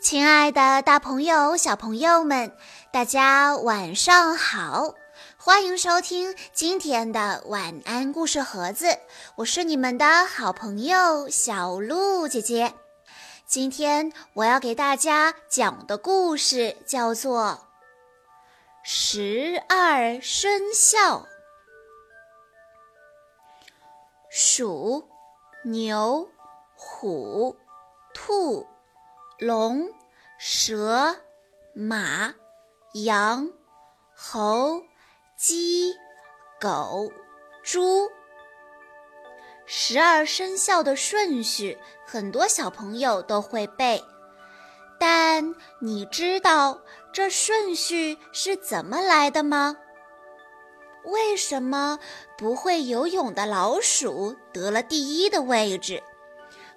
亲爱的，大朋友、小朋友们，大家晚上好！欢迎收听今天的晚安故事盒子，我是你们的好朋友小鹿姐姐。今天我要给大家讲的故事叫做《十二生肖》：鼠、牛、虎、兔。龙、蛇、马、羊、猴、鸡、狗、猪，十二生肖的顺序，很多小朋友都会背。但你知道这顺序是怎么来的吗？为什么不会游泳的老鼠得了第一的位置？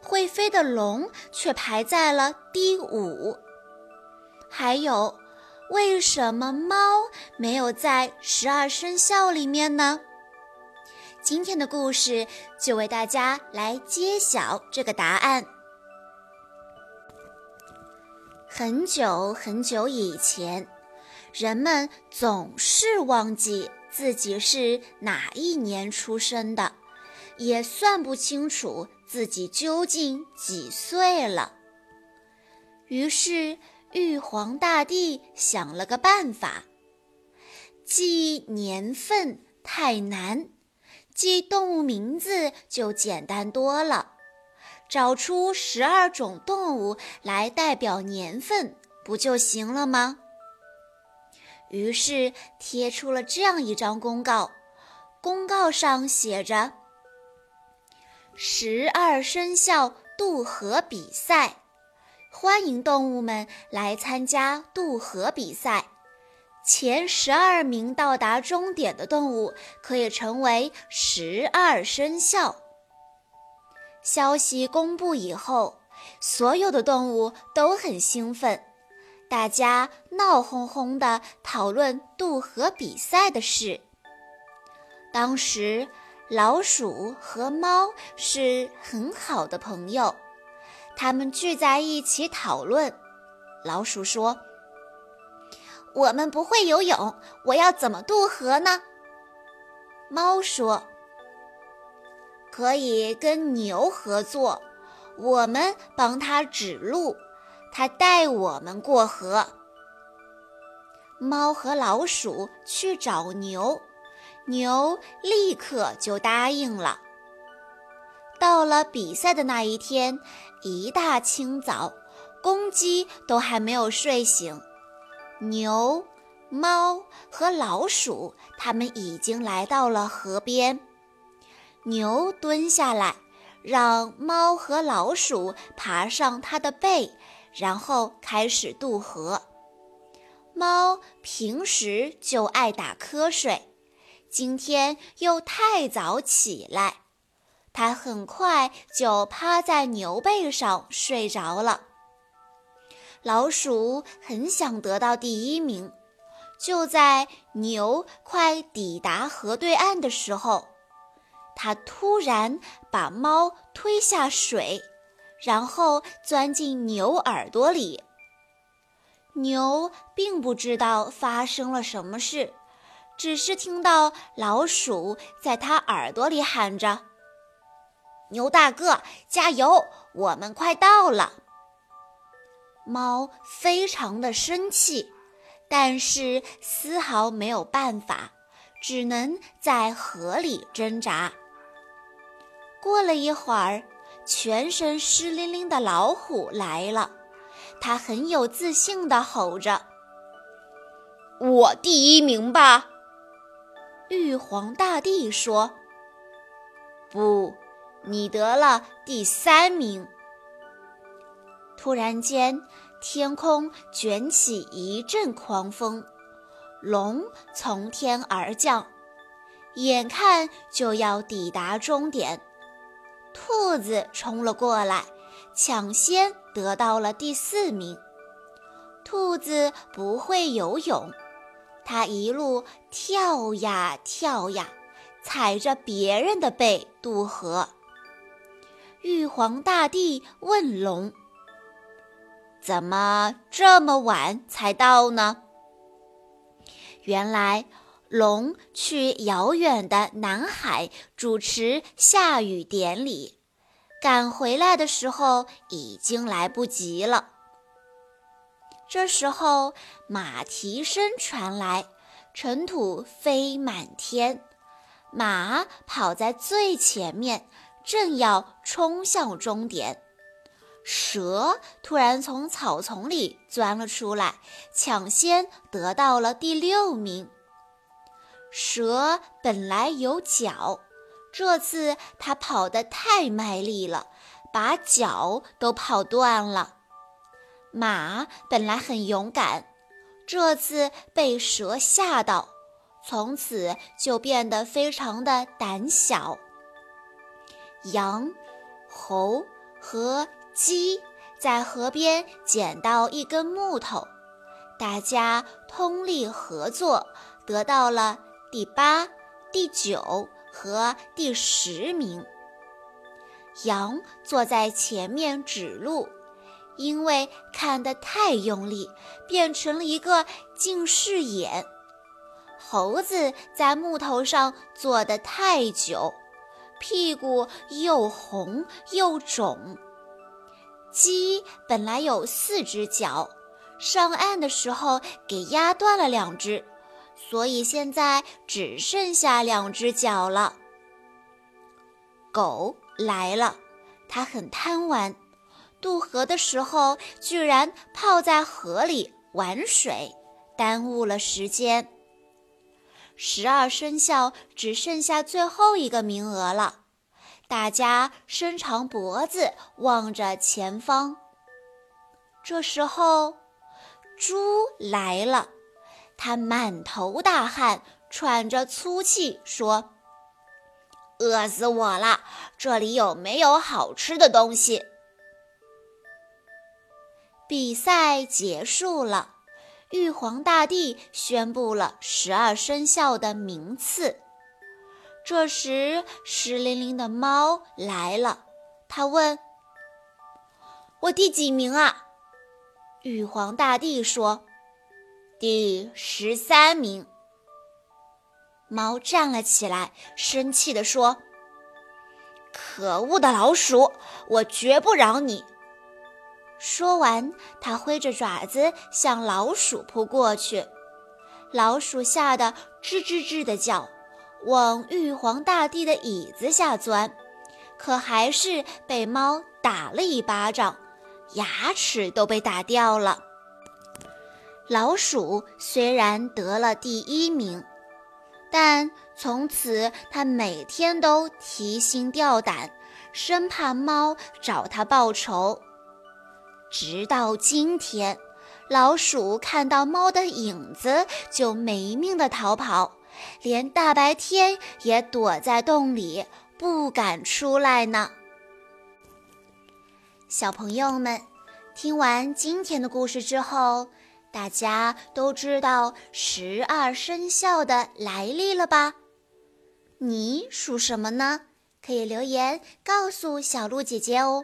会飞的龙却排在了第五。还有，为什么猫没有在十二生肖里面呢？今天的故事就为大家来揭晓这个答案。很久很久以前，人们总是忘记自己是哪一年出生的，也算不清楚。自己究竟几岁了？于是玉皇大帝想了个办法：记年份太难，记动物名字就简单多了。找出十二种动物来代表年份，不就行了吗？于是贴出了这样一张公告，公告上写着。十二生肖渡河比赛，欢迎动物们来参加渡河比赛。前十二名到达终点的动物可以成为十二生肖。消息公布以后，所有的动物都很兴奋，大家闹哄哄地讨论渡河比赛的事。当时。老鼠和猫是很好的朋友，他们聚在一起讨论。老鼠说：“我们不会游泳，我要怎么渡河呢？”猫说：“可以跟牛合作，我们帮他指路，他带我们过河。”猫和老鼠去找牛。牛立刻就答应了。到了比赛的那一天，一大清早，公鸡都还没有睡醒，牛、猫和老鼠它们已经来到了河边。牛蹲下来，让猫和老鼠爬上它的背，然后开始渡河。猫平时就爱打瞌睡。今天又太早起来，它很快就趴在牛背上睡着了。老鼠很想得到第一名，就在牛快抵达河对岸的时候，它突然把猫推下水，然后钻进牛耳朵里。牛并不知道发生了什么事。只是听到老鼠在他耳朵里喊着：“牛大哥，加油！我们快到了。”猫非常的生气，但是丝毫没有办法，只能在河里挣扎。过了一会儿，全身湿淋淋的老虎来了，它很有自信地吼着：“我第一名吧！”玉皇大帝说：“不，你得了第三名。”突然间，天空卷起一阵狂风，龙从天而降，眼看就要抵达终点。兔子冲了过来，抢先得到了第四名。兔子不会游泳。他一路跳呀跳呀，踩着别人的背渡河。玉皇大帝问龙：“怎么这么晚才到呢？原来，龙去遥远的南海主持下雨典礼，赶回来的时候已经来不及了。这时候，马蹄声传来，尘土飞满天，马跑在最前面，正要冲向终点。蛇突然从草丛里钻了出来，抢先得到了第六名。蛇本来有脚，这次它跑得太卖力了，把脚都跑断了。马本来很勇敢，这次被蛇吓到，从此就变得非常的胆小。羊、猴和。鸡在河边捡到一根木头，大家通力合作，得到了第八、第九和第十名。羊坐在前面指路，因为看得太用力，变成了一个近视眼。猴子在木头上坐得太久，屁股又红又肿。鸡本来有四只脚，上岸的时候给压断了两只，所以现在只剩下两只脚了。狗来了，它很贪玩，渡河的时候居然泡在河里玩水，耽误了时间。十二生肖只剩下最后一个名额了。大家伸长脖子望着前方。这时候，猪来了，它满头大汗，喘着粗气说：“饿死我了！这里有没有好吃的东西？”比赛结束了，玉皇大帝宣布了十二生肖的名次。这时，湿淋淋的猫来了。他问：“我第几名啊？”玉皇大帝说：“第十三名。”猫站了起来，生气地说：“可恶的老鼠，我绝不饶你！”说完，他挥着爪子向老鼠扑过去。老鼠吓得吱吱吱地叫。往玉皇大帝的椅子下钻，可还是被猫打了一巴掌，牙齿都被打掉了。老鼠虽然得了第一名，但从此它每天都提心吊胆，生怕猫找它报仇。直到今天，老鼠看到猫的影子就没命的逃跑。连大白天也躲在洞里，不敢出来呢。小朋友们，听完今天的故事之后，大家都知道十二生肖的来历了吧？你属什么呢？可以留言告诉小鹿姐姐哦。